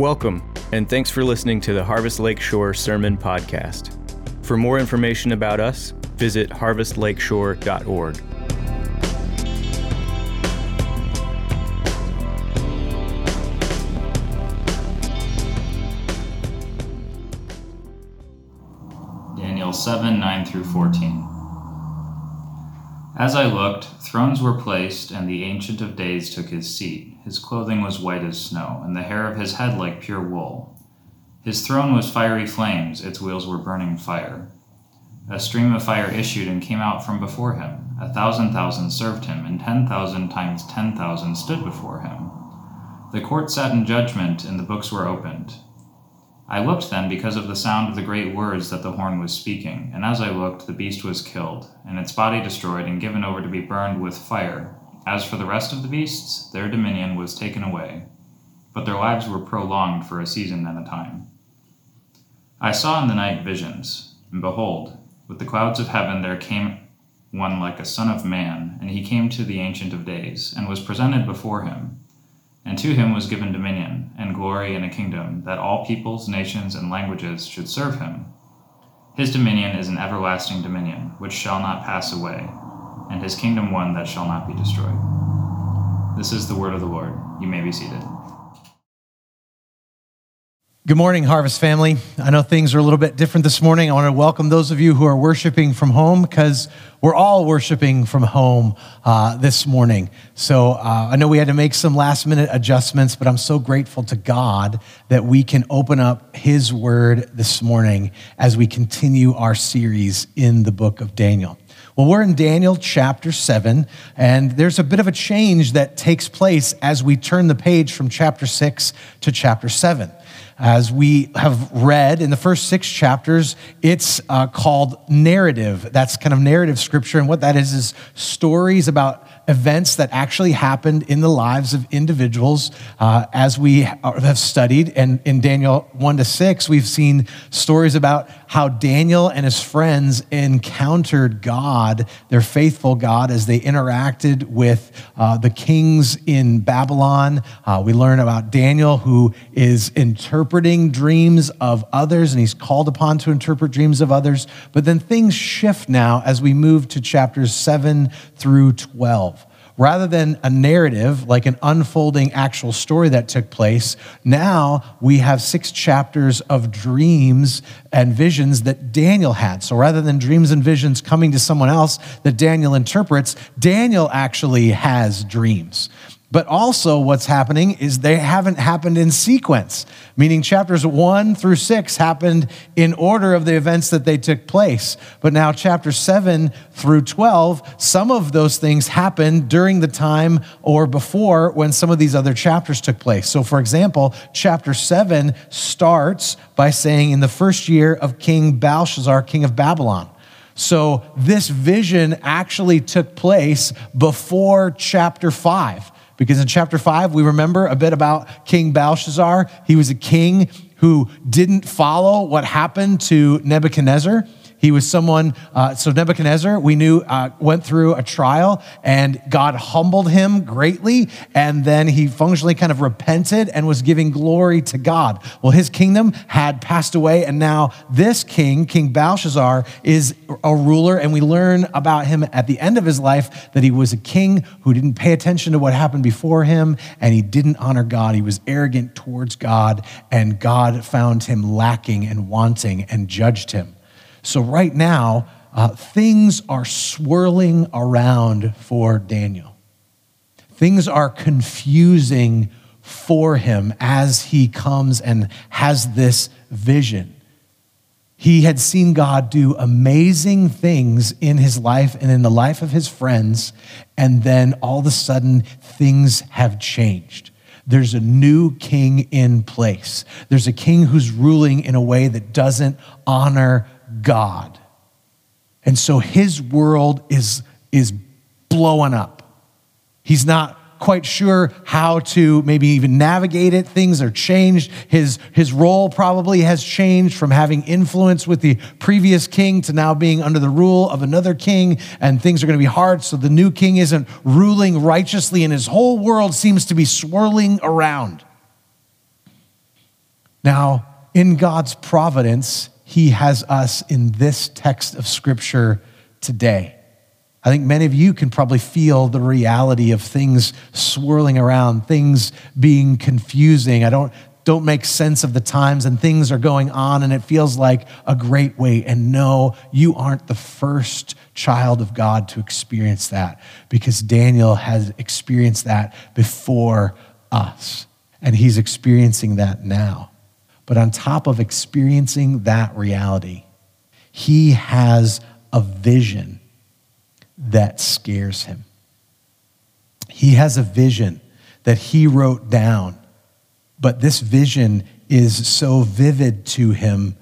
Welcome, and thanks for listening to the Harvest Lakeshore Sermon Podcast. For more information about us, visit harvestlakeshore.org. Daniel 7 9 through 14. As I looked, thrones were placed, and the Ancient of Days took his seat. His clothing was white as snow, and the hair of his head like pure wool. His throne was fiery flames, its wheels were burning fire. A stream of fire issued and came out from before him. A thousand thousand served him, and ten thousand times ten thousand stood before him. The court sat in judgment, and the books were opened. I looked then because of the sound of the great words that the horn was speaking, and as I looked, the beast was killed, and its body destroyed and given over to be burned with fire. As for the rest of the beasts, their dominion was taken away, but their lives were prolonged for a season and a time. I saw in the night visions, and behold, with the clouds of heaven there came one like a son of man, and he came to the Ancient of Days, and was presented before him. And to him was given dominion, and glory, and a kingdom, that all peoples, nations, and languages should serve him. His dominion is an everlasting dominion, which shall not pass away, and his kingdom one that shall not be destroyed. This is the word of the Lord. You may be seated. Good morning, Harvest family. I know things are a little bit different this morning. I want to welcome those of you who are worshiping from home because we're all worshiping from home uh, this morning. So uh, I know we had to make some last minute adjustments, but I'm so grateful to God that we can open up His Word this morning as we continue our series in the book of Daniel. Well, we're in Daniel chapter 7, and there's a bit of a change that takes place as we turn the page from chapter 6 to chapter 7 as we have read in the first six chapters, it's uh, called narrative. That's kind of narrative scripture. And what that is, is stories about events that actually happened in the lives of individuals uh, as we have studied. And in Daniel 1 to 6, we've seen stories about how Daniel and his friends encountered God, their faithful God, as they interacted with uh, the kings in Babylon. Uh, we learn about Daniel, who is interpreting dreams of others, and he's called upon to interpret dreams of others. But then things shift now as we move to chapters 7 through 12 rather than a narrative, like an unfolding actual story that took place, now we have six chapters of dreams and visions that Daniel had. So rather than dreams and visions coming to someone else that Daniel interprets, Daniel actually has dreams. But also, what's happening is they haven't happened in sequence, meaning chapters one through six happened in order of the events that they took place. But now, chapter seven through 12, some of those things happened during the time or before when some of these other chapters took place. So, for example, chapter seven starts by saying, In the first year of King Belshazzar, king of Babylon. So, this vision actually took place before chapter five. Because in chapter five, we remember a bit about King Belshazzar. He was a king who didn't follow what happened to Nebuchadnezzar. He was someone, uh, so Nebuchadnezzar, we knew, uh, went through a trial and God humbled him greatly. And then he functionally kind of repented and was giving glory to God. Well, his kingdom had passed away. And now this king, King Belshazzar, is a ruler. And we learn about him at the end of his life that he was a king who didn't pay attention to what happened before him and he didn't honor God. He was arrogant towards God and God found him lacking and wanting and judged him. So, right now, uh, things are swirling around for Daniel. Things are confusing for him as he comes and has this vision. He had seen God do amazing things in his life and in the life of his friends, and then all of a sudden, things have changed. There's a new king in place. There's a king who's ruling in a way that doesn't honor God. And so his world is, is blowing up. He's not quite sure how to maybe even navigate it. Things are changed. His, his role probably has changed from having influence with the previous king to now being under the rule of another king, and things are going to be hard. So the new king isn't ruling righteously, and his whole world seems to be swirling around. Now, in God's providence, He has us in this text of Scripture today. I think many of you can probably feel the reality of things swirling around, things being confusing. I don't, don't make sense of the times and things are going on and it feels like a great weight. And no, you aren't the first child of God to experience that because Daniel has experienced that before us and he's experiencing that now. But on top of experiencing that reality, he has a vision that scares him. He has a vision that he wrote down, but this vision is so vivid to him,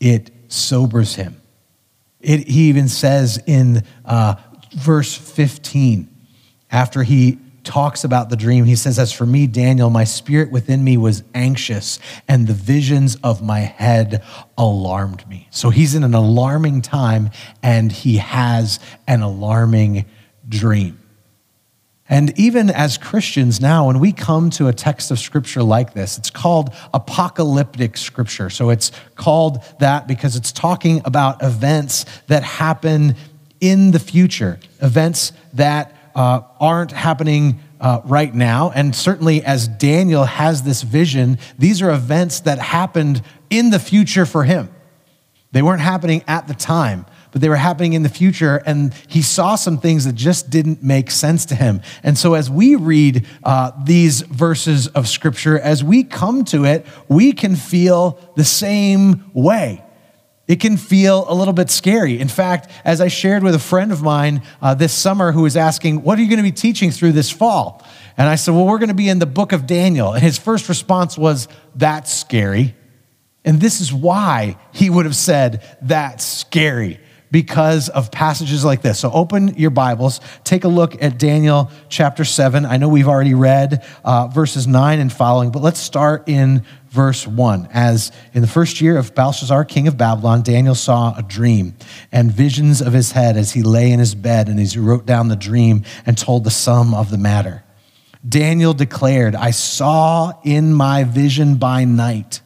it sobers him. It, he even says in uh, verse 15, after he talks about the dream, he says, As for me, Daniel, my spirit within me was anxious, and the visions of my head alarmed me. So he's in an alarming time, and he has an alarming dream. And even as Christians now, when we come to a text of scripture like this, it's called apocalyptic scripture. So it's called that because it's talking about events that happen in the future, events that uh, aren't happening uh, right now. And certainly, as Daniel has this vision, these are events that happened in the future for him. They weren't happening at the time, but they were happening in the future. And he saw some things that just didn't make sense to him. And so, as we read uh, these verses of scripture, as we come to it, we can feel the same way. It can feel a little bit scary. In fact, as I shared with a friend of mine uh, this summer who was asking, What are you going to be teaching through this fall? And I said, Well, we're going to be in the book of Daniel. And his first response was, That's scary. And this is why he would have said, That's scary because of passages like this. So open your Bibles, take a look at Daniel chapter 7. I know we've already read uh, verses 9 and following, but let's start in verse 1. As in the first year of Belshazzar, king of Babylon, Daniel saw a dream and visions of his head as he lay in his bed and as he wrote down the dream and told the sum of the matter. Daniel declared, I saw in my vision by night,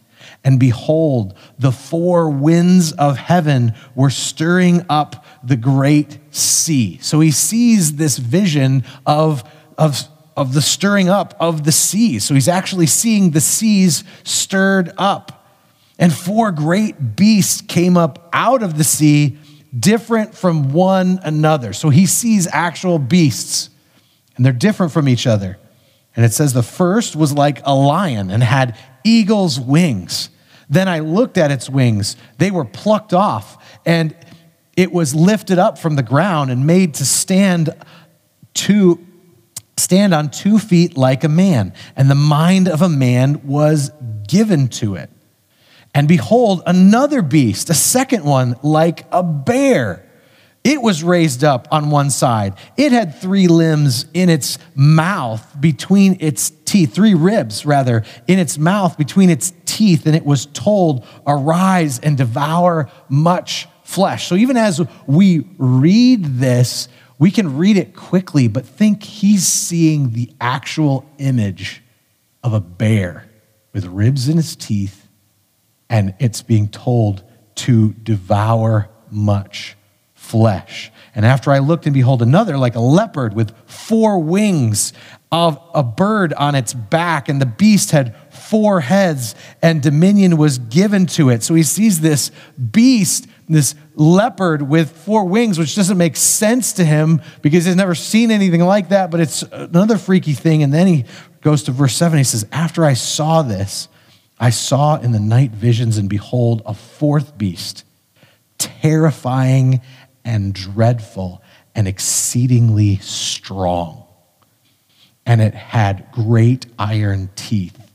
and behold, the four winds of heaven were stirring up the great sea. So he sees this vision of, of of the stirring up of the seas. So he's actually seeing the seas stirred up. And four great beasts came up out of the sea, different from one another. So he sees actual beasts, and they're different from each other. And it says the first was like a lion and had eagle's wings. Then I looked at its wings, they were plucked off, and it was lifted up from the ground and made to stand to stand on two feet like a man, and the mind of a man was given to it. And behold, another beast, a second one like a bear. It was raised up on one side. It had three limbs in its mouth between its teeth, three ribs rather, in its mouth between its teeth. And it was told, Arise and devour much flesh. So even as we read this, we can read it quickly, but think he's seeing the actual image of a bear with ribs in its teeth, and it's being told to devour much flesh. And after I looked, and behold, another like a leopard with four wings of a bird on its back, and the beast had four heads, and dominion was given to it. So he sees this beast this leopard with four wings, which doesn't make sense to him because he's never seen anything like that, but it's another freaky thing. And then he goes to verse 7. He says, After I saw this, I saw in the night visions, and behold, a fourth beast, terrifying and dreadful and exceedingly strong. And it had great iron teeth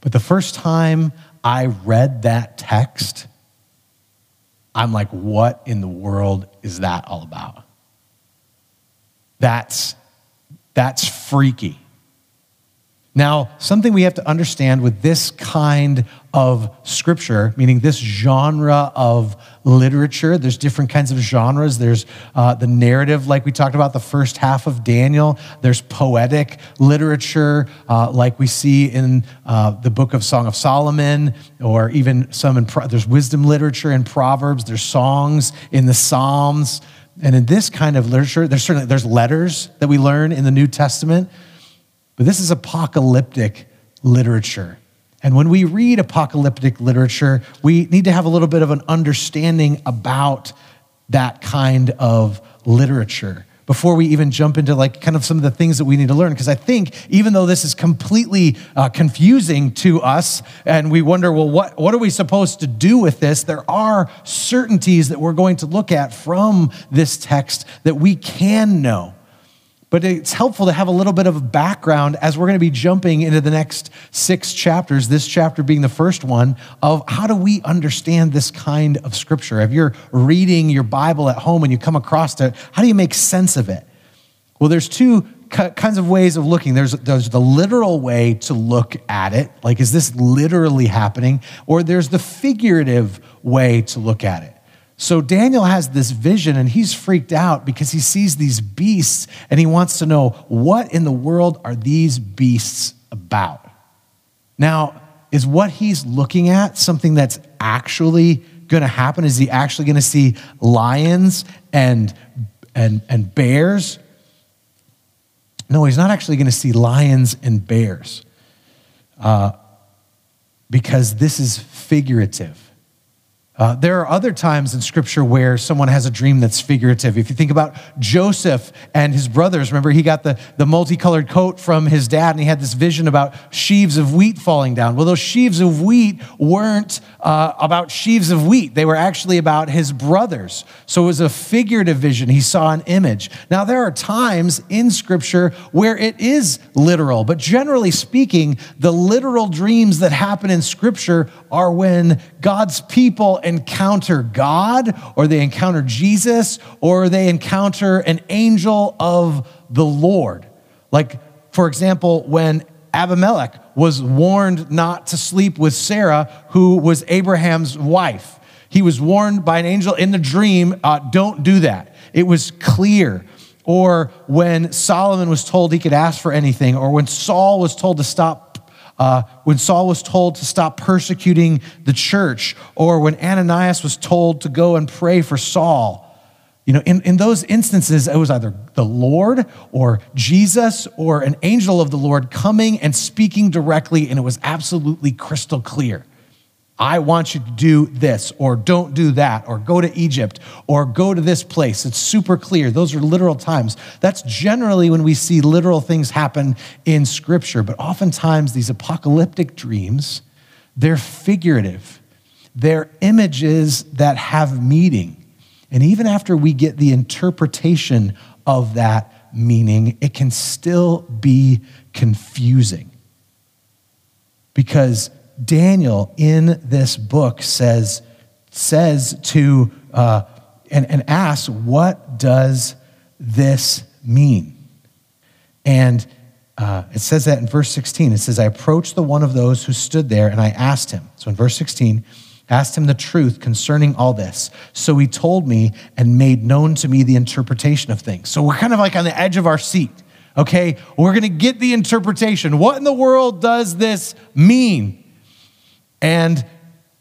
But the first time I read that text, I'm like, what in the world is that all about? That's, that's freaky. Now, something we have to understand with this kind of scripture, meaning this genre of literature, there's different kinds of genres. There's uh, the narrative, like we talked about the first half of Daniel. There's poetic literature, uh, like we see in uh, the book of Song of Solomon, or even some in, there's wisdom literature in Proverbs. There's songs in the Psalms. And in this kind of literature, there's certainly there's letters that we learn in the New Testament. But this is apocalyptic literature. And when we read apocalyptic literature, we need to have a little bit of an understanding about that kind of literature before we even jump into like kind of some of the things that we need to learn. Because i think even though this is completely uh, confusing to us and we wonder well what, what are we supposed to do with this? There are certainties that we're going to look at from this text that we can know but it's helpful to have a little bit of background as we're going to be jumping into the next six chapters, this chapter being the first one, of how do we understand this kind of scripture? If you're reading your Bible at home and you come across it, how do you make sense of it? Well, there's two kinds of ways of looking. There's, there's the literal way to look at it, like, is this literally happening? Or there's the figurative way to look at it. So Daniel has this vision and he's freaked out because he sees these beasts and he wants to know what in the world are these beasts about? Now, is what he's looking at something that's actually going to happen? Is he actually going to see lions and, and, and bears? No, he's not actually going to see lions and bears uh, because this is figurative. Uh, there are other times in scripture where someone has a dream that's figurative. If you think about Joseph and his brothers, remember he got the, the multicolored coat from his dad and he had this vision about sheaves of wheat falling down. Well, those sheaves of wheat weren't uh, about sheaves of wheat, they were actually about his brothers. So it was a figurative vision. He saw an image. Now, there are times in scripture where it is literal, but generally speaking, the literal dreams that happen in scripture are when God's people encounter God or they encounter Jesus or they encounter an angel of the Lord. Like, for example, when Abimelech was warned not to sleep with Sarah, who was Abraham's wife. He was warned by an angel in the dream, uh, don't do that. It was clear. Or when Solomon was told he could ask for anything, or when Saul was told to stop uh, when Saul was told to stop persecuting the church, or when Ananias was told to go and pray for Saul. You know, in, in those instances, it was either the Lord or Jesus or an angel of the Lord coming and speaking directly, and it was absolutely crystal clear. I want you to do this, or don't do that, or go to Egypt, or go to this place. It's super clear. Those are literal times. That's generally when we see literal things happen in Scripture. But oftentimes, these apocalyptic dreams, they're figurative, they're images that have meaning. And even after we get the interpretation of that meaning, it can still be confusing. Because Daniel in this book says, says to, uh, and, and asks, what does this mean? And uh, it says that in verse 16. It says, I approached the one of those who stood there and I asked him. So in verse 16, asked him the truth concerning all this. So he told me and made known to me the interpretation of things. So we're kind of like on the edge of our seat. Okay, we're to get the interpretation. What in the world does this mean? And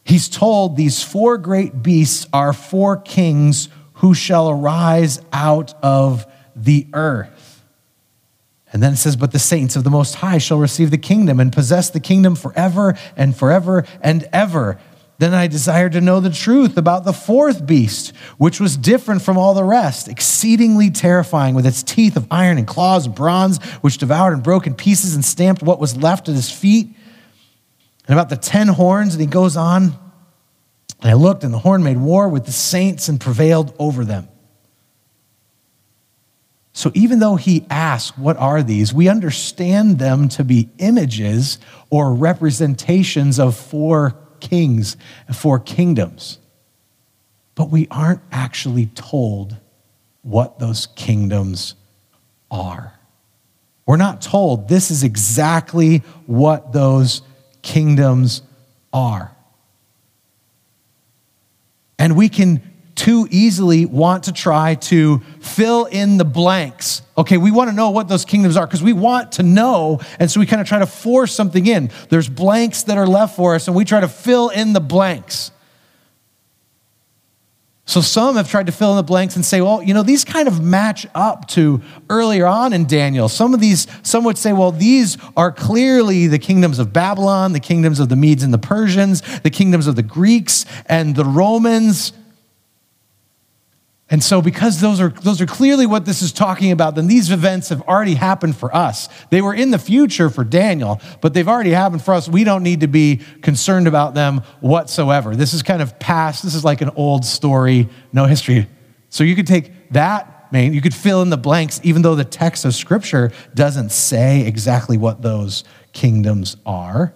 he's told these four great beasts are four kings who shall arise out of the earth. And then it says, But the saints of the Most High shall receive the kingdom and possess the kingdom forever and forever and ever. Then I desired to know the truth about the fourth beast, which was different from all the rest, exceedingly terrifying, with its teeth of iron and claws of bronze, which devoured and broke in pieces and stamped what was left at his feet and about the ten horns, and he goes on. And I looked, and the horn made war with the saints and prevailed over them. So even though he asks, What are these? we understand them to be images or representations of four kings, four kingdoms. But we aren't actually told what those kingdoms are. We're not told this is exactly what those kingdoms are. And we can too easily want to try to fill in the blanks. Okay, we want to know what those kingdoms are because we want to know. And so we kind of try to force something in. There's blanks that are left for us, and we try to fill in the blanks. So some have tried to fill in the blanks and say, well, you know, these kind of match up to earlier on in Daniel. Some of these, some would say, well, these are clearly the kingdoms of Babylon, the kingdoms of the Medes and the Persians, the kingdoms of the Greeks and the Romans. And so, because those are, those are clearly what this is talking about, then these events have already happened for us. They were in the future for Daniel, but they've already happened for us. We don't need to be concerned about them whatsoever. This is kind of past, this is like an old story, no history. So, you could take that, man, you could fill in the blanks, even though the text of Scripture doesn't say exactly what those kingdoms are.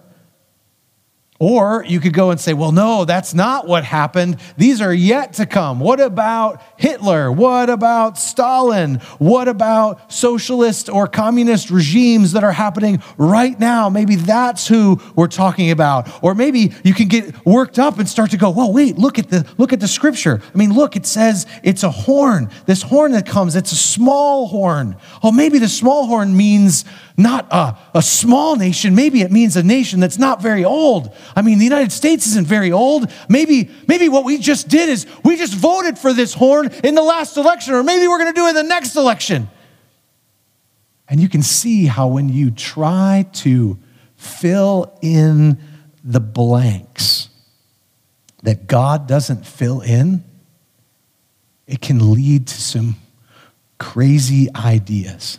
Or you could go and say, well, no, that's not what happened. These are yet to come. What about Hitler? What about Stalin? What about socialist or communist regimes that are happening right now? Maybe that's who we're talking about. Or maybe you can get worked up and start to go, well, wait, look at the look at the scripture. I mean, look, it says it's a horn. This horn that comes, it's a small horn. Oh, maybe the small horn means not a, a small nation. Maybe it means a nation that's not very old. I mean, the United States isn't very old. Maybe, maybe what we just did is we just voted for this horn in the last election, or maybe we're going to do it in the next election. And you can see how when you try to fill in the blanks that God doesn't fill in, it can lead to some crazy ideas.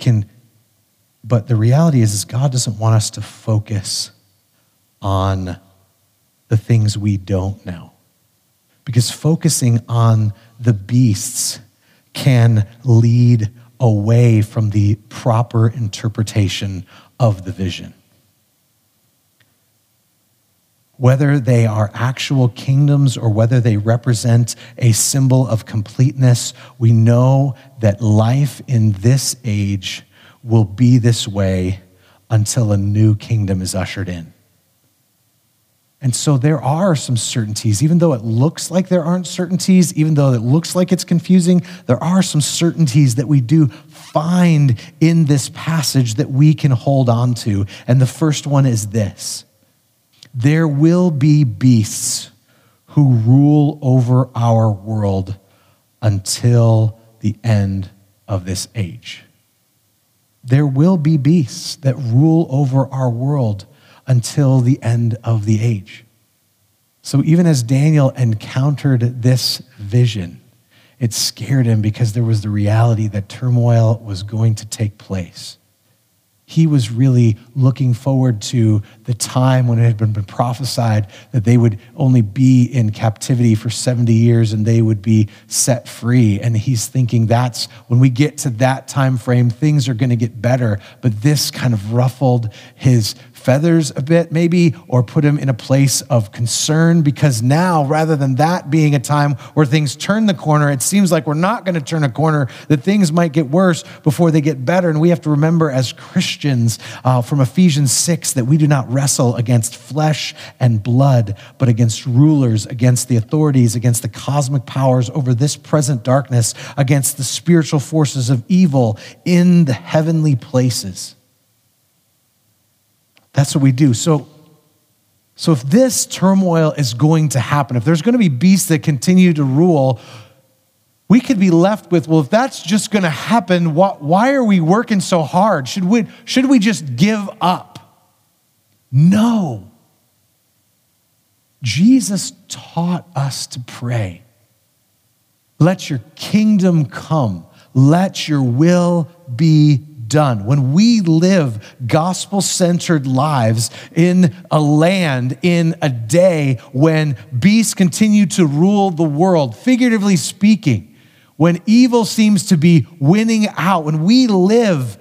Can, but the reality is, is God doesn't want us to focus on the things we don't know. Because focusing on the beasts can lead away from the proper interpretation of the vision. Whether they are actual kingdoms or whether they represent a symbol of completeness, we know that life in this age will be this way until a new kingdom is ushered in. And so there are some certainties, even though it looks like there aren't certainties, even though it looks like it's confusing, there are some certainties that we do find in this passage that we can hold on to. And the first one is this there will be beasts who rule over our world until the end of this age. There will be beasts that rule over our world until the end of the age. So, even as Daniel encountered this vision, it scared him because there was the reality that turmoil was going to take place he was really looking forward to the time when it had been prophesied that they would only be in captivity for 70 years and they would be set free. And he's thinking that's when we get to that time frame things are going to get better. But this kind of ruffled his feathers a bit, maybe, or put him in a place of concern because now, rather than that being a time where things turn the corner, it seems like we're not going to turn a corner, that things might get worse before they get better. And we have to remember as Christians uh, from Ephesians 6 that we do not wrestle against flesh and blood, but against rulers, against the authorities, against the cosmic powers over this present darkness, against the spiritual forces of evil in the heavenly places. That's what we do. So, so if this turmoil is going to happen, if there's going to be beasts that continue to rule, we could be left with, well, if that's just going to happen, why are we working so hard? Should we, should we just give up? No. Jesus taught us to pray. Let your kingdom come. Let your will be done. When we live gospel centered lives in a land, in a day when beasts continue to rule the world, figuratively speaking, when evil seems to be winning out, when we live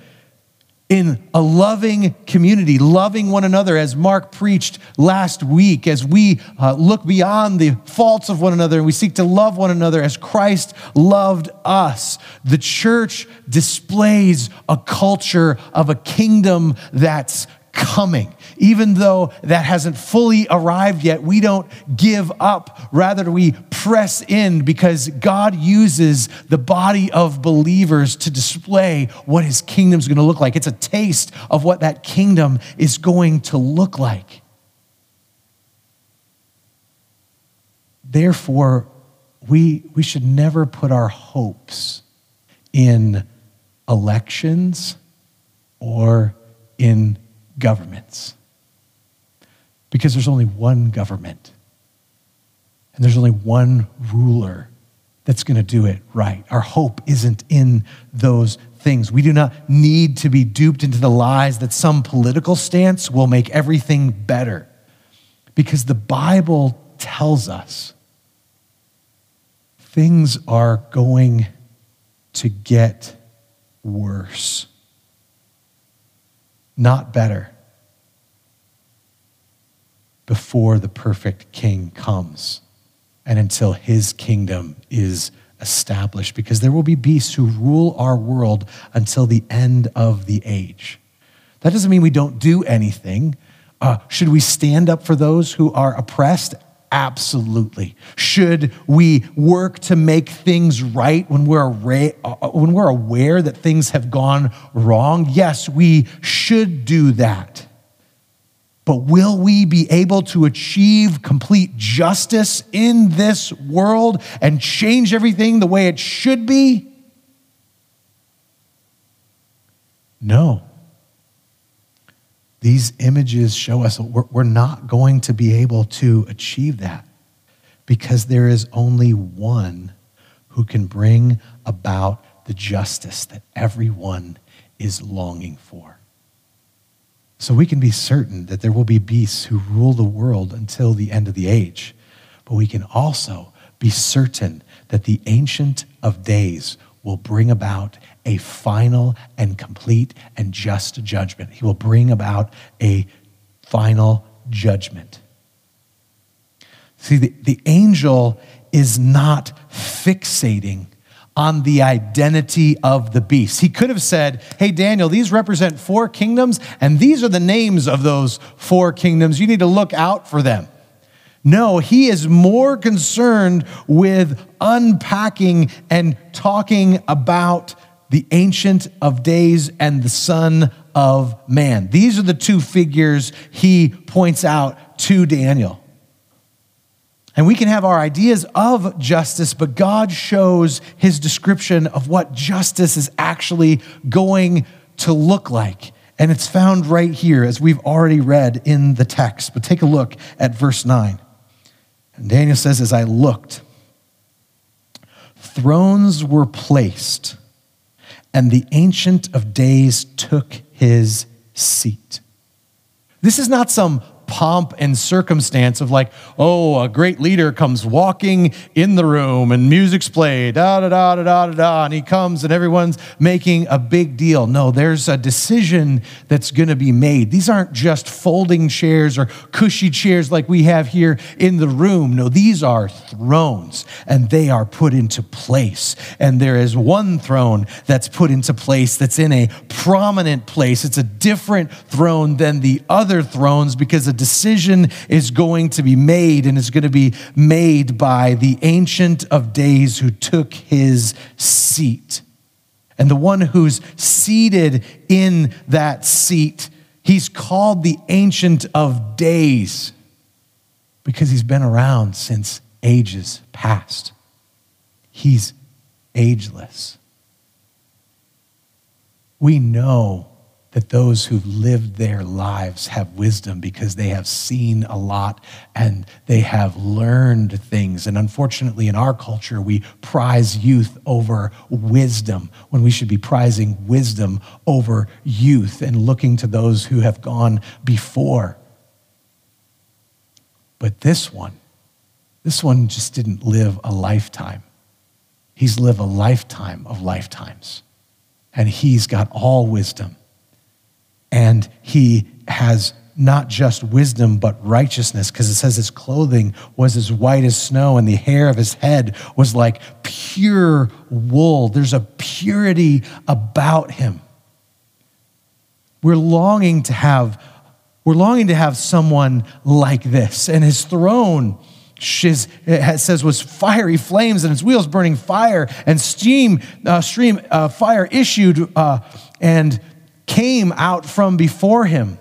in a loving community, loving one another, as Mark preached last week, as we uh, look beyond the faults of one another and we seek to love one another as Christ loved us. The church displays a culture of a kingdom that's coming. Even though that hasn't fully arrived yet, we don't give up. Rather, we press in because God uses the body of believers to display what his kingdom is going to look like. It's a taste of what that kingdom is going to look like. Therefore, we, we should never put our hopes in elections or in governments because there's only one government and there's only one ruler that's going to do it right. Our hope isn't in those things. We do not need to be duped into the lies that some political stance will make everything better because the Bible tells us things are going to get worse not better, before the perfect king comes and until his kingdom is established, because there will be beasts who rule our world until the end of the age. That doesn't mean we don't do anything. Uh, should we stand up for those who are oppressed? Absolutely. Should we work to make things right when we're, uh, when we're aware that things have gone wrong? Yes, we should do that. But will we be able to achieve complete justice in this world and change everything the way it should be? No. These images show us we're not going to be able to achieve that because there is only one who can bring about the justice that everyone is longing for. So we can be certain that there will be beasts who rule the world until the end of the age, but we can also be certain that the Ancient of Days will bring about a final and complete and just judgment. He will bring about a final judgment. See, the, the angel is not fixating on the identity of the beast. He could have said, Hey, Daniel, these represent four kingdoms, and these are the names of those four kingdoms. You need to look out for them. No, he is more concerned with unpacking and talking about the Ancient of Days and the Son of Man. These are the two figures he points out to Daniel. And we can have our ideas of justice, but God shows his description of what justice is actually going to look like. And it's found right here, as we've already read in the text. But take a look at verse 9. And Daniel says, As I looked, thrones were placed, and the Ancient of Days took his seat. This is not some pomp and circumstance of like, oh, a great leader comes walking in the room and music's played, da da da da da da and he comes and everyone's making a big deal. No, there's a decision that's going to be made. These aren't just folding chairs or cushy chairs like we have here in the room. No, these are thrones and they are put into place. And there is one throne that's put into place that's in a prominent place. It's a different throne than the other thrones because a decision is going to be made, and it's going to be made by the Ancient of Days who took his seat. And the one who's seated in that seat, he's called the Ancient of Days because he's been around since ages past. He's ageless. We know that those who've lived their lives have wisdom because they have seen a lot and they have learned things. And unfortunately, in our culture, we prize youth over wisdom when we should be prizing wisdom over youth and looking to those who have gone before. But this one, this one just didn't live a lifetime. He's lived a lifetime of lifetimes. And he's got all wisdom and he has not just wisdom, but righteousness, because it says his clothing was as white as snow, and the hair of his head was like pure wool. There's a purity about him. We're longing to have, we're longing to have someone like this, and his throne. it says was fiery flames and his wheels burning fire and steam uh, stream uh, fire issued uh, and came out from before him.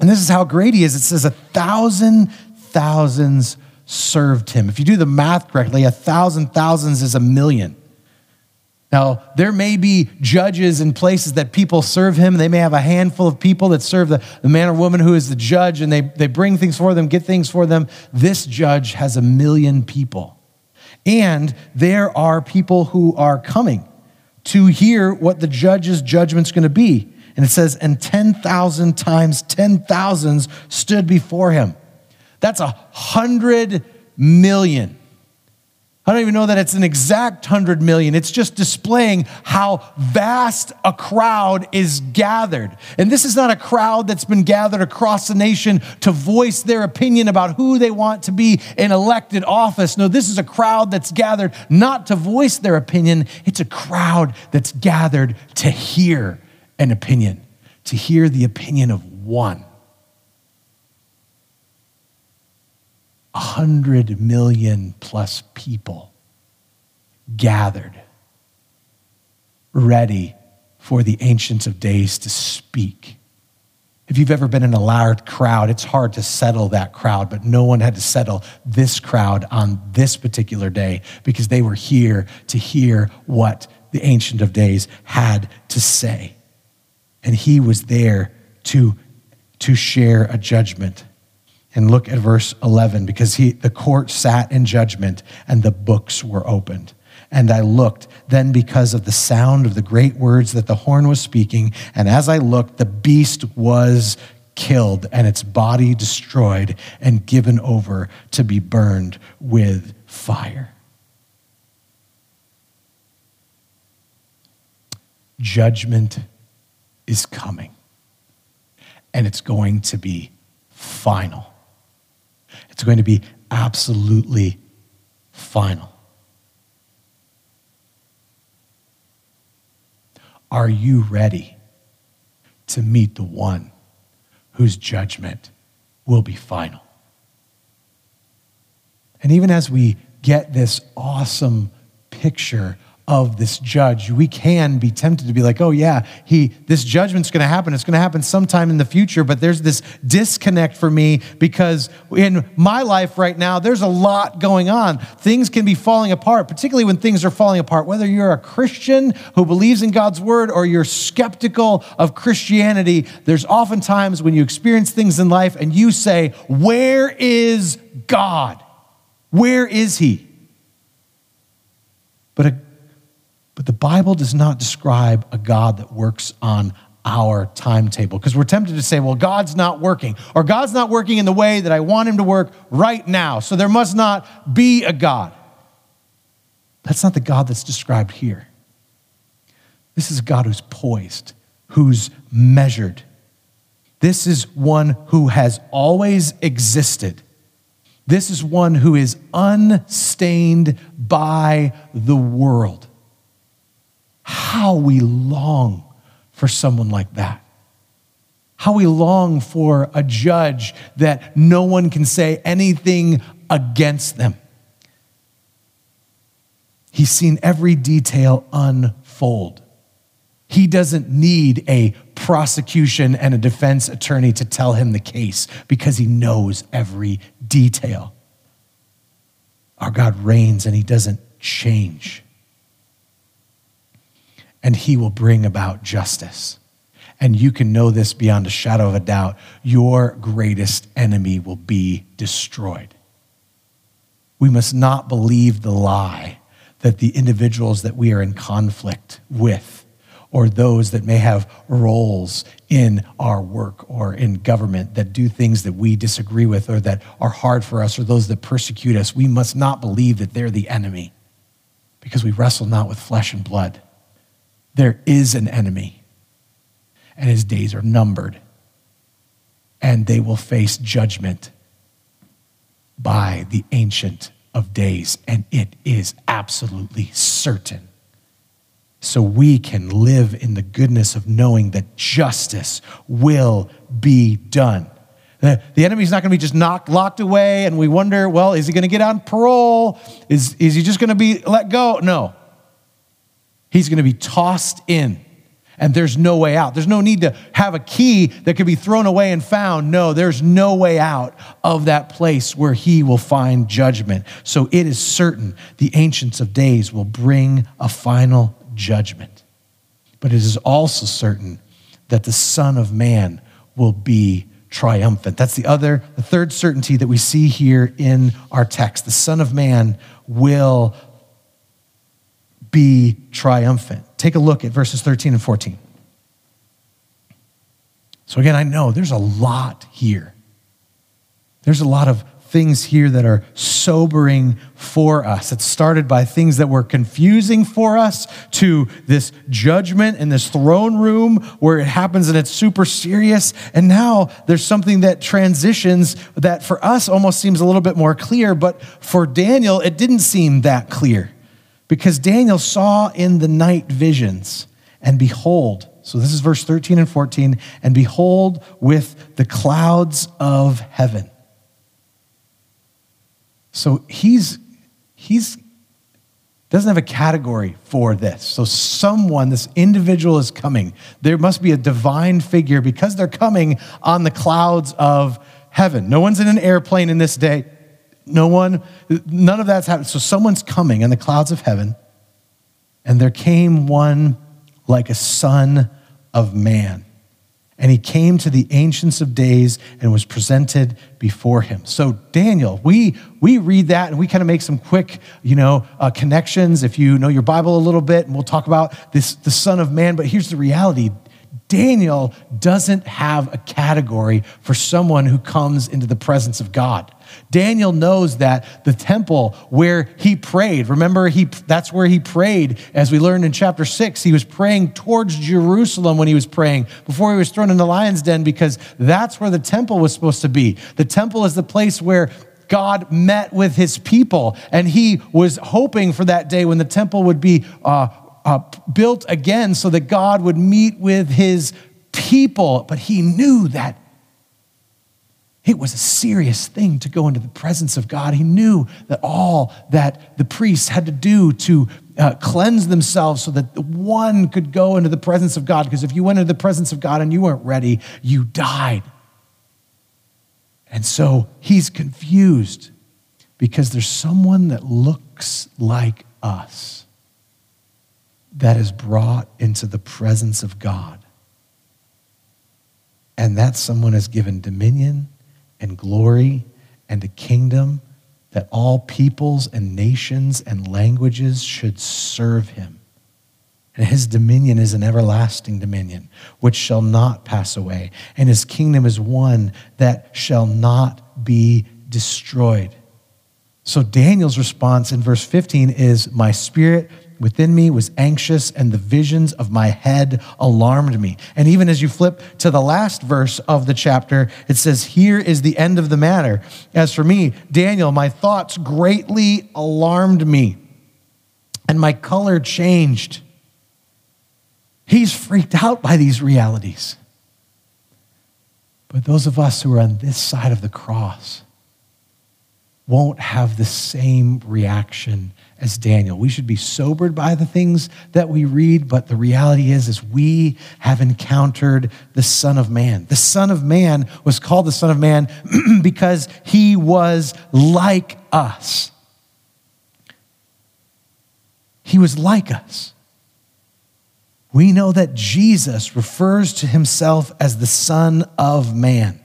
And this is how great he is. It says, a thousand thousands served him. If you do the math correctly, a thousand thousands is a million. Now, there may be judges in places that people serve him. They may have a handful of people that serve the, the man or woman who is the judge, and they, they bring things for them, get things for them. This judge has a million people. And there are people who are coming to hear what the judge's judgment's going to be. And it says, and 10,000 times 10,000s stood before him. That's a hundred million. I don't even know that it's an exact 100 million. It's just displaying how vast a crowd is gathered. And this is not a crowd that's been gathered across the nation to voice their opinion about who they want to be in elected office. No, this is a crowd that's gathered not to voice their opinion, it's a crowd that's gathered to hear an opinion, to hear the opinion of one. A hundred million plus people gathered, ready for the Ancients of Days to speak. If you've ever been in a loud crowd, it's hard to settle that crowd, but no one had to settle this crowd on this particular day because they were here to hear what the Ancient of Days had to say. And he was there to, to share a judgment and look at verse 11 because he, the court sat in judgment and the books were opened. And I looked, then because of the sound of the great words that the horn was speaking, and as I looked, the beast was killed and its body destroyed and given over to be burned with fire. Judgment is coming, and it's going to be final. It's going to be absolutely final. Are you ready to meet the one whose judgment will be final? And even as we get this awesome picture of this judge, we can be tempted to be like, oh yeah, he this judgment's going to happen. It's going to happen sometime in the future, but there's this disconnect for me because in my life right now, there's a lot going on. Things can be falling apart, particularly when things are falling apart. Whether you're a Christian who believes in God's word or you're skeptical of Christianity, there's oftentimes when you experience things in life and you say, "Where is God? Where is he?" But a but the Bible does not describe a God that works on our timetable because we're tempted to say, well, God's not working, or God's not working in the way that I want him to work right now, so there must not be a God. That's not the God that's described here. This is a God who's poised, who's measured. This is one who has always existed. This is one who is unstained by the world. How we long for someone like that. How we long for a judge that no one can say anything against them. He's seen every detail unfold. He doesn't need a prosecution and a defense attorney to tell him the case because he knows every detail. Our God reigns and he doesn't change and he will bring about justice. And you can know this beyond a shadow of a doubt your greatest enemy will be destroyed. We must not believe the lie that the individuals that we are in conflict with or those that may have roles in our work or in government that do things that we disagree with or that are hard for us or those that persecute us, we must not believe that they're the enemy because we wrestle not with flesh and blood. There is an enemy, and his days are numbered, and they will face judgment by the Ancient of Days, and it is absolutely certain so we can live in the goodness of knowing that justice will be done. The, the enemy's not going to be just knocked, locked away, and we wonder, well, is he going to get on parole? Is, is he just going to be let go? No. He's going to be tossed in, and there's no way out. There's no need to have a key that could be thrown away and found. No, there's no way out of that place where he will find judgment. So it is certain the Ancients of Days will bring a final judgment. But it is also certain that the Son of Man will be triumphant. That's the other, the third certainty that we see here in our text. The Son of Man will be triumphant. Take a look at verses 13 and 14. So, again, I know there's a lot here. There's a lot of things here that are sobering for us. It started by things that were confusing for us to this judgment in this throne room where it happens and it's super serious. And now there's something that transitions that for us almost seems a little bit more clear, but for Daniel, it didn't seem that clear because Daniel saw in the night visions and behold, so this is verse 13 and 14, and behold, with the clouds of heaven so he's he's doesn't have a category for this. So someone, this individual is coming. There must be a divine figure because they're coming on the clouds of heaven. No one's in an airplane in this day. No one, none of that's happened. So someone's coming in the clouds of heaven, and there came one like a son of man. And he came to the ancients of days and was presented before him. So daniel we we read that and we kind of make some quick you know uh, connections. If you know your bible a little bit and we'll talk about this the son of man. But here's the reality. Daniel doesn't have a category for someone who comes into the presence of god Daniel knows that the temple where he prayed, remember, he, that's where he prayed, as we learned in chapter six. He was praying towards Jerusalem when he was praying before he was thrown in the lion's den because that's where the temple was supposed to be. The temple is the place where God met with his people, and he was hoping for that day when the temple would be uh, uh, built again so that God would meet with his people. But he knew that it was a serious thing to go into the presence of God. He knew that all that the priests had to do to uh, cleanse themselves so that one could go into the presence of God. Because if you went into the presence of God and you weren't ready, you died. And so he's confused because there's someone that looks like us that is brought into the presence of God. And that someone is given dominion and glory and a kingdom that all peoples and nations and languages should serve him. And his dominion is an everlasting dominion, which shall not pass away. And his kingdom is one that shall not be destroyed. So Daniel's response in verse 15 is My spirit within me was anxious, and the visions of my head alarmed me. And even as you flip to the last verse of the chapter, it says, Here is the end of the matter. As for me, Daniel, my thoughts greatly alarmed me, and my color changed. He's freaked out by these realities. But those of us who are on this side of the cross won't have the same reaction as Daniel. We should be sobered by the things that we read, but the reality is is we have encountered the Son of Man. The Son of Man was called the Son of Man because he was like us. He was like us. we know that Jesus refers to himself as the Son of Man.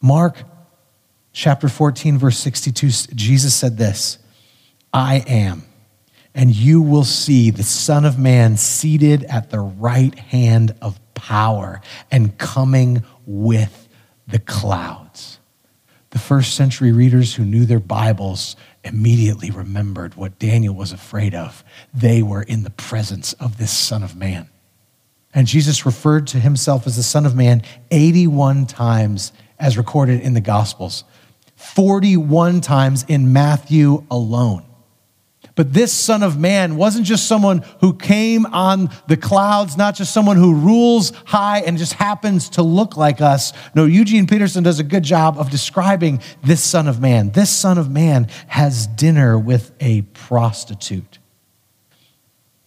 Mark chapter 14, verse 62, Jesus said this I am, and you will see the Son of Man seated at the right hand of power and coming with the clouds. The first century readers who knew their Bibles immediately remembered what Daniel was afraid of. They were in the presence of this Son of Man. And Jesus referred to himself as the Son of Man 81 times as recorded in the Gospels, 41 times in Matthew alone. But this Son of Man wasn't just someone who came on the clouds, not just someone who rules high and just happens to look like us. No, Eugene Peterson does a good job of describing this Son of Man. This Son of Man has dinner with a prostitute.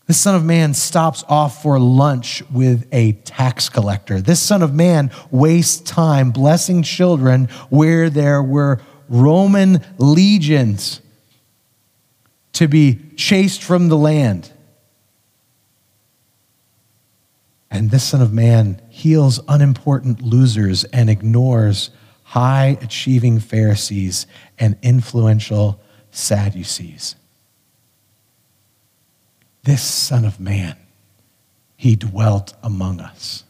This Son of Man stops off for lunch with a tax collector. This Son of Man wastes time blessing children where there were Roman legions to be chased from the land. And this Son of Man heals unimportant losers and ignores high achieving Pharisees and influential Sadducees. This Son of Man, he dwelt among us.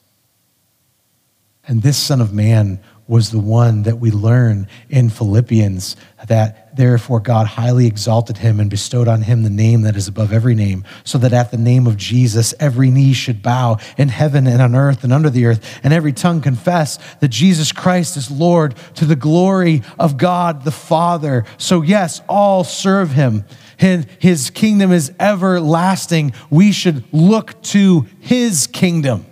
And this Son of Man was the one that we learn in Philippians that therefore God highly exalted him and bestowed on him the name that is above every name, so that at the name of Jesus every knee should bow in heaven and on earth and under the earth, and every tongue confess that Jesus Christ is Lord to the glory of God the Father. So, yes, all serve him. His kingdom is everlasting. We should look to his kingdom.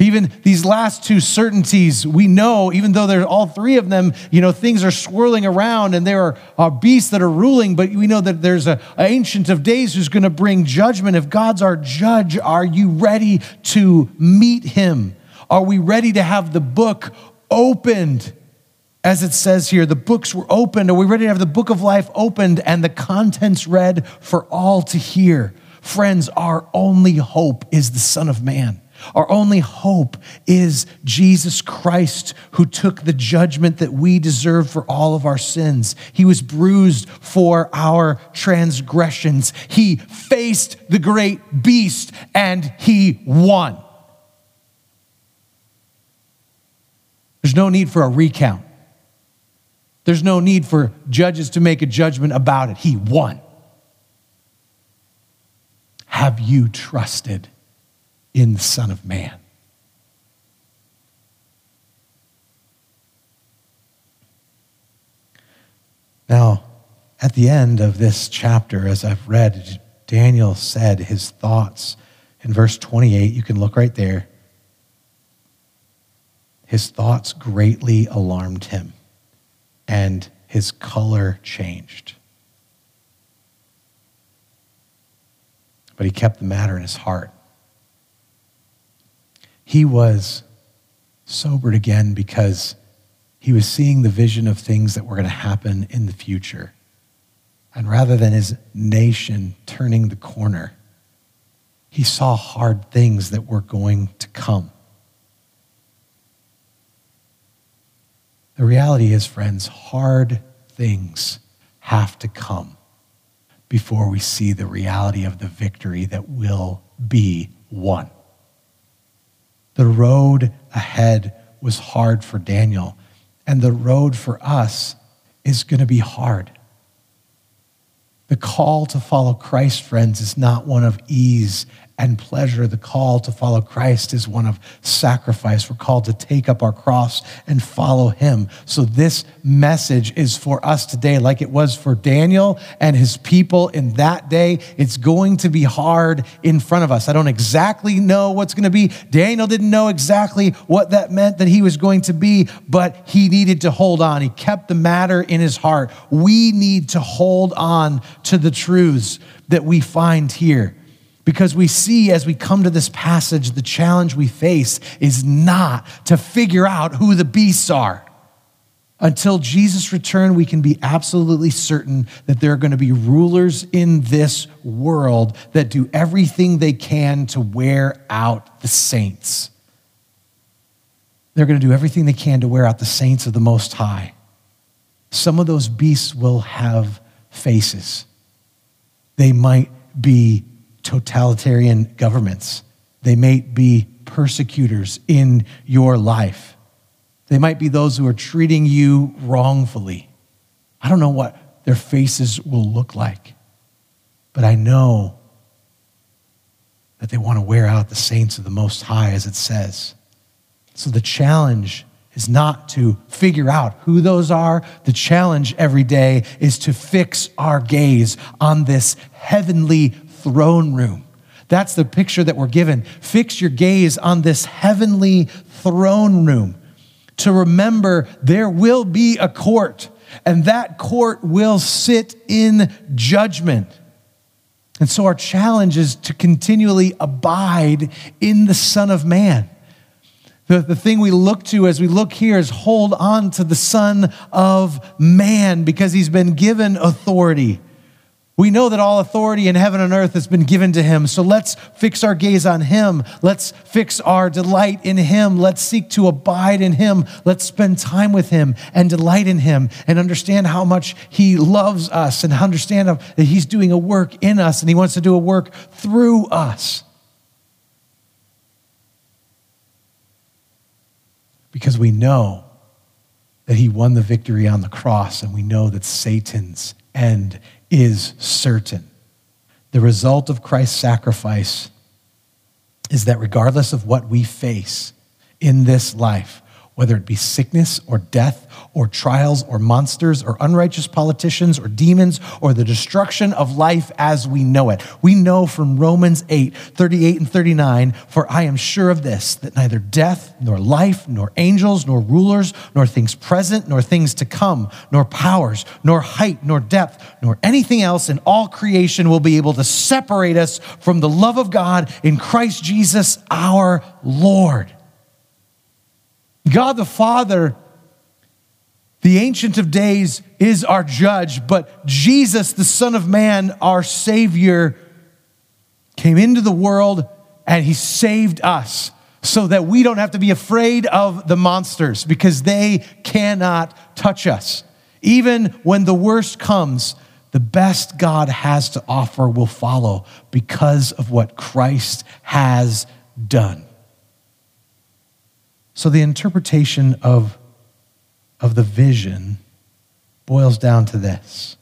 Even these last two certainties, we know, even though there's all three of them, you know, things are swirling around and there are beasts that are ruling, but we know that there's an ancient of days who's going to bring judgment. If God's our judge, are you ready to meet him? Are we ready to have the book opened? As it says here, the books were opened. Are we ready to have the book of life opened and the contents read for all to hear? Friends, our only hope is the Son of Man. Our only hope is Jesus Christ, who took the judgment that we deserve for all of our sins. He was bruised for our transgressions. He faced the great beast and he won. There's no need for a recount. There's no need for judges to make a judgment about it. He won. Have you trusted? In the Son of Man. Now, at the end of this chapter, as I've read, Daniel said his thoughts in verse 28. You can look right there. His thoughts greatly alarmed him, and his color changed. But he kept the matter in his heart he was sobered again because he was seeing the vision of things that were going to happen in the future. And rather than his nation turning the corner, he saw hard things that were going to come. The reality is, friends, hard things have to come before we see the reality of the victory that will be won. The road ahead was hard for Daniel, and the road for us is going to be hard. The call to follow Christ, friends, is not one of ease and pleasure. The call to follow Christ is one of sacrifice. We're called to take up our cross and follow him. So, this message is for us today, like it was for Daniel and his people in that day. It's going to be hard in front of us. I don't exactly know what's going to be. Daniel didn't know exactly what that meant that he was going to be, but he needed to hold on. He kept the matter in his heart. We need to hold on to the truths that we find here. Because we see as we come to this passage, the challenge we face is not to figure out who the beasts are. Until Jesus' return, we can be absolutely certain that there are going to be rulers in this world that do everything they can to wear out the saints. They're going to do everything they can to wear out the saints of the Most High. Some of those beasts will have faces. They might be totalitarian governments. They may be persecutors in your life. They might be those who are treating you wrongfully. I don't know what their faces will look like, but I know that they want to wear out the saints of the Most High, as it says. So the challenge is not to figure out who those are. The challenge every day is to fix our gaze on this heavenly throne room. That's the picture that we're given. Fix your gaze on this heavenly throne room to remember there will be a court, and that court will sit in judgment. And so our challenge is to continually abide in the Son of Man. The, the thing we look to as we look here is hold on to the Son of Man because he's been given authority. We know that all authority in heaven and earth has been given to him. So let's fix our gaze on him. Let's fix our delight in him. Let's seek to abide in him. Let's spend time with him and delight in him and understand how much he loves us and understand that he's doing a work in us and he wants to do a work through us. Because we know that he won the victory on the cross and we know that Satan's end is certain. The result of Christ's sacrifice is that regardless of what we face in this life, whether it be sickness or death or trials or monsters or unrighteous politicians or demons or the destruction of life as we know it. We know from Romans 8 38 and 39 For I am sure of this, that neither death, nor life, nor angels, nor rulers, nor things present, nor things to come, nor powers, nor height, nor depth, nor anything else in all creation will be able to separate us from the love of God in Christ Jesus our Lord. God the Father, the Ancient of Days, is our judge, but Jesus, the Son of Man, our Savior, came into the world and He saved us so that we don't have to be afraid of the monsters because they cannot touch us. Even when the worst comes, the best God has to offer will follow because of what Christ has done. So the interpretation of, of the vision boils down to this.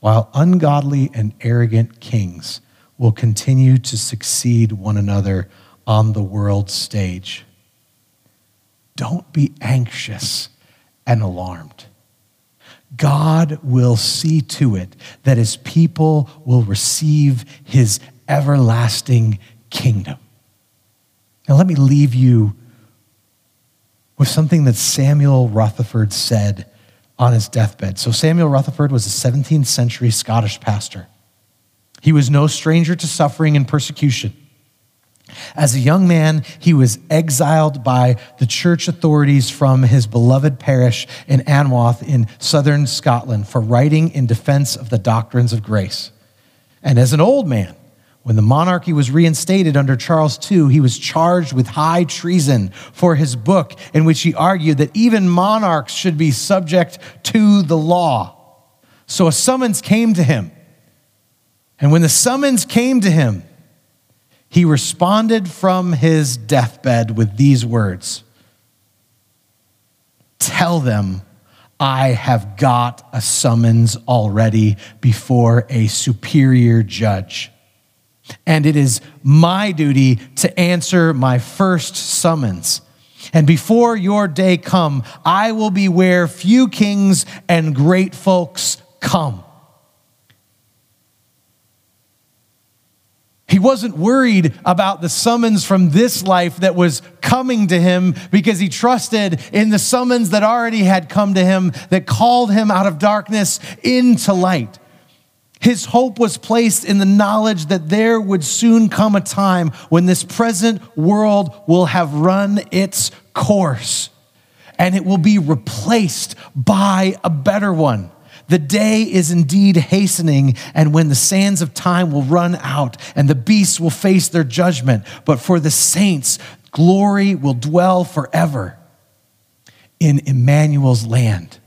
While ungodly and arrogant kings will continue to succeed one another on the world stage, don't be anxious and alarmed. God will see to it that his people will receive his everlasting kingdom. Now, let me leave you with something that Samuel Rutherford said on his deathbed. So, Samuel Rutherford was a 17th century Scottish pastor. He was no stranger to suffering and persecution. As a young man, he was exiled by the church authorities from his beloved parish in Anwoth in southern Scotland for writing in defense of the doctrines of grace. And as an old man, when the monarchy was reinstated under Charles II, he was charged with high treason for his book, in which he argued that even monarchs should be subject to the law. So a summons came to him. And when the summons came to him, he responded from his deathbed with these words Tell them I have got a summons already before a superior judge and it is my duty to answer my first summons. And before your day come, I will be where few kings and great folks come. He wasn't worried about the summons from this life that was coming to him because he trusted in the summons that already had come to him that called him out of darkness into light. His hope was placed in the knowledge that there would soon come a time when this present world will have run its course. and it will be replaced by a better one. The day is indeed hastening, and when the sands of time will run out, and the beasts will face their judgment. But for the saints, glory will dwell forever in Emmanuel's land,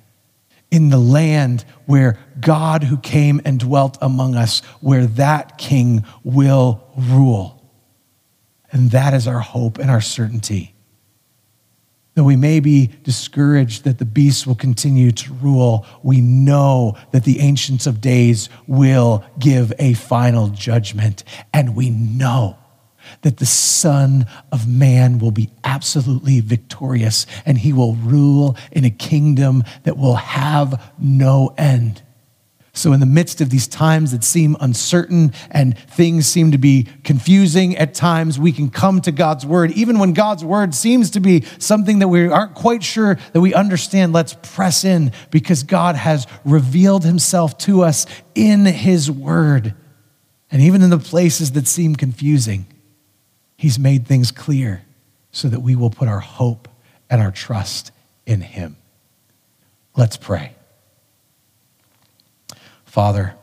in the land where God, who came and dwelt among us, where that king will rule. And that is our hope and our certainty. Though we may be discouraged that the beasts will continue to rule, we know that the Ancients of Days will give a final judgment. And we know that the Son of Man will be absolutely victorious and he will rule in a kingdom that will have no end. So, in the midst of these times that seem uncertain and things seem to be confusing at times, we can come to God's word. Even when God's word seems to be something that we aren't quite sure that we understand, let's press in because God has revealed himself to us in his word. And even in the places that seem confusing, he's made things clear so that we will put our hope and our trust in him. Let's pray. Father,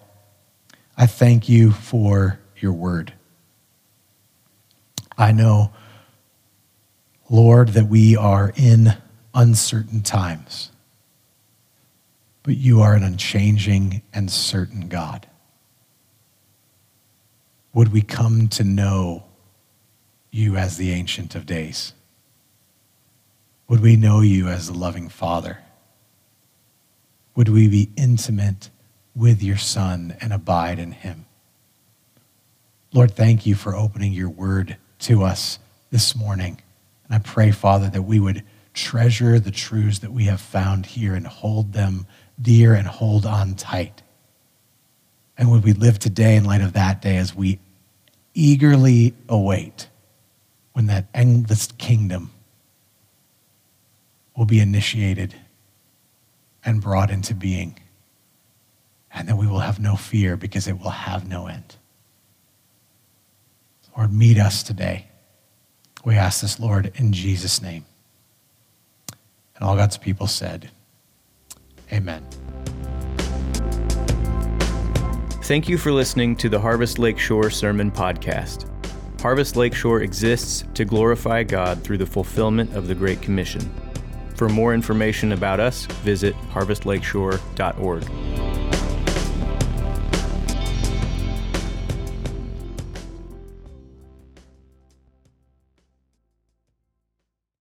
I thank you for your word. I know, Lord, that we are in uncertain times, but you are an unchanging and certain God. Would we come to know you as the Ancient of Days? Would we know you as the loving Father? Would we be intimate? with your Son and abide in him. Lord, thank you for opening your word to us this morning. And I pray, Father, that we would treasure the truths that we have found here and hold them dear and hold on tight. And would we live today in light of that day as we eagerly await when that endless kingdom will be initiated and brought into being and that we will have no fear because it will have no end. Lord, meet us today. We ask this, Lord, in Jesus' name. And all God's people said, Amen. Thank you for listening to the Harvest Lakeshore Sermon Podcast. Harvest Lakeshore exists to glorify God through the fulfillment of the Great Commission. For more information about us, visit harvestlakeshore.org.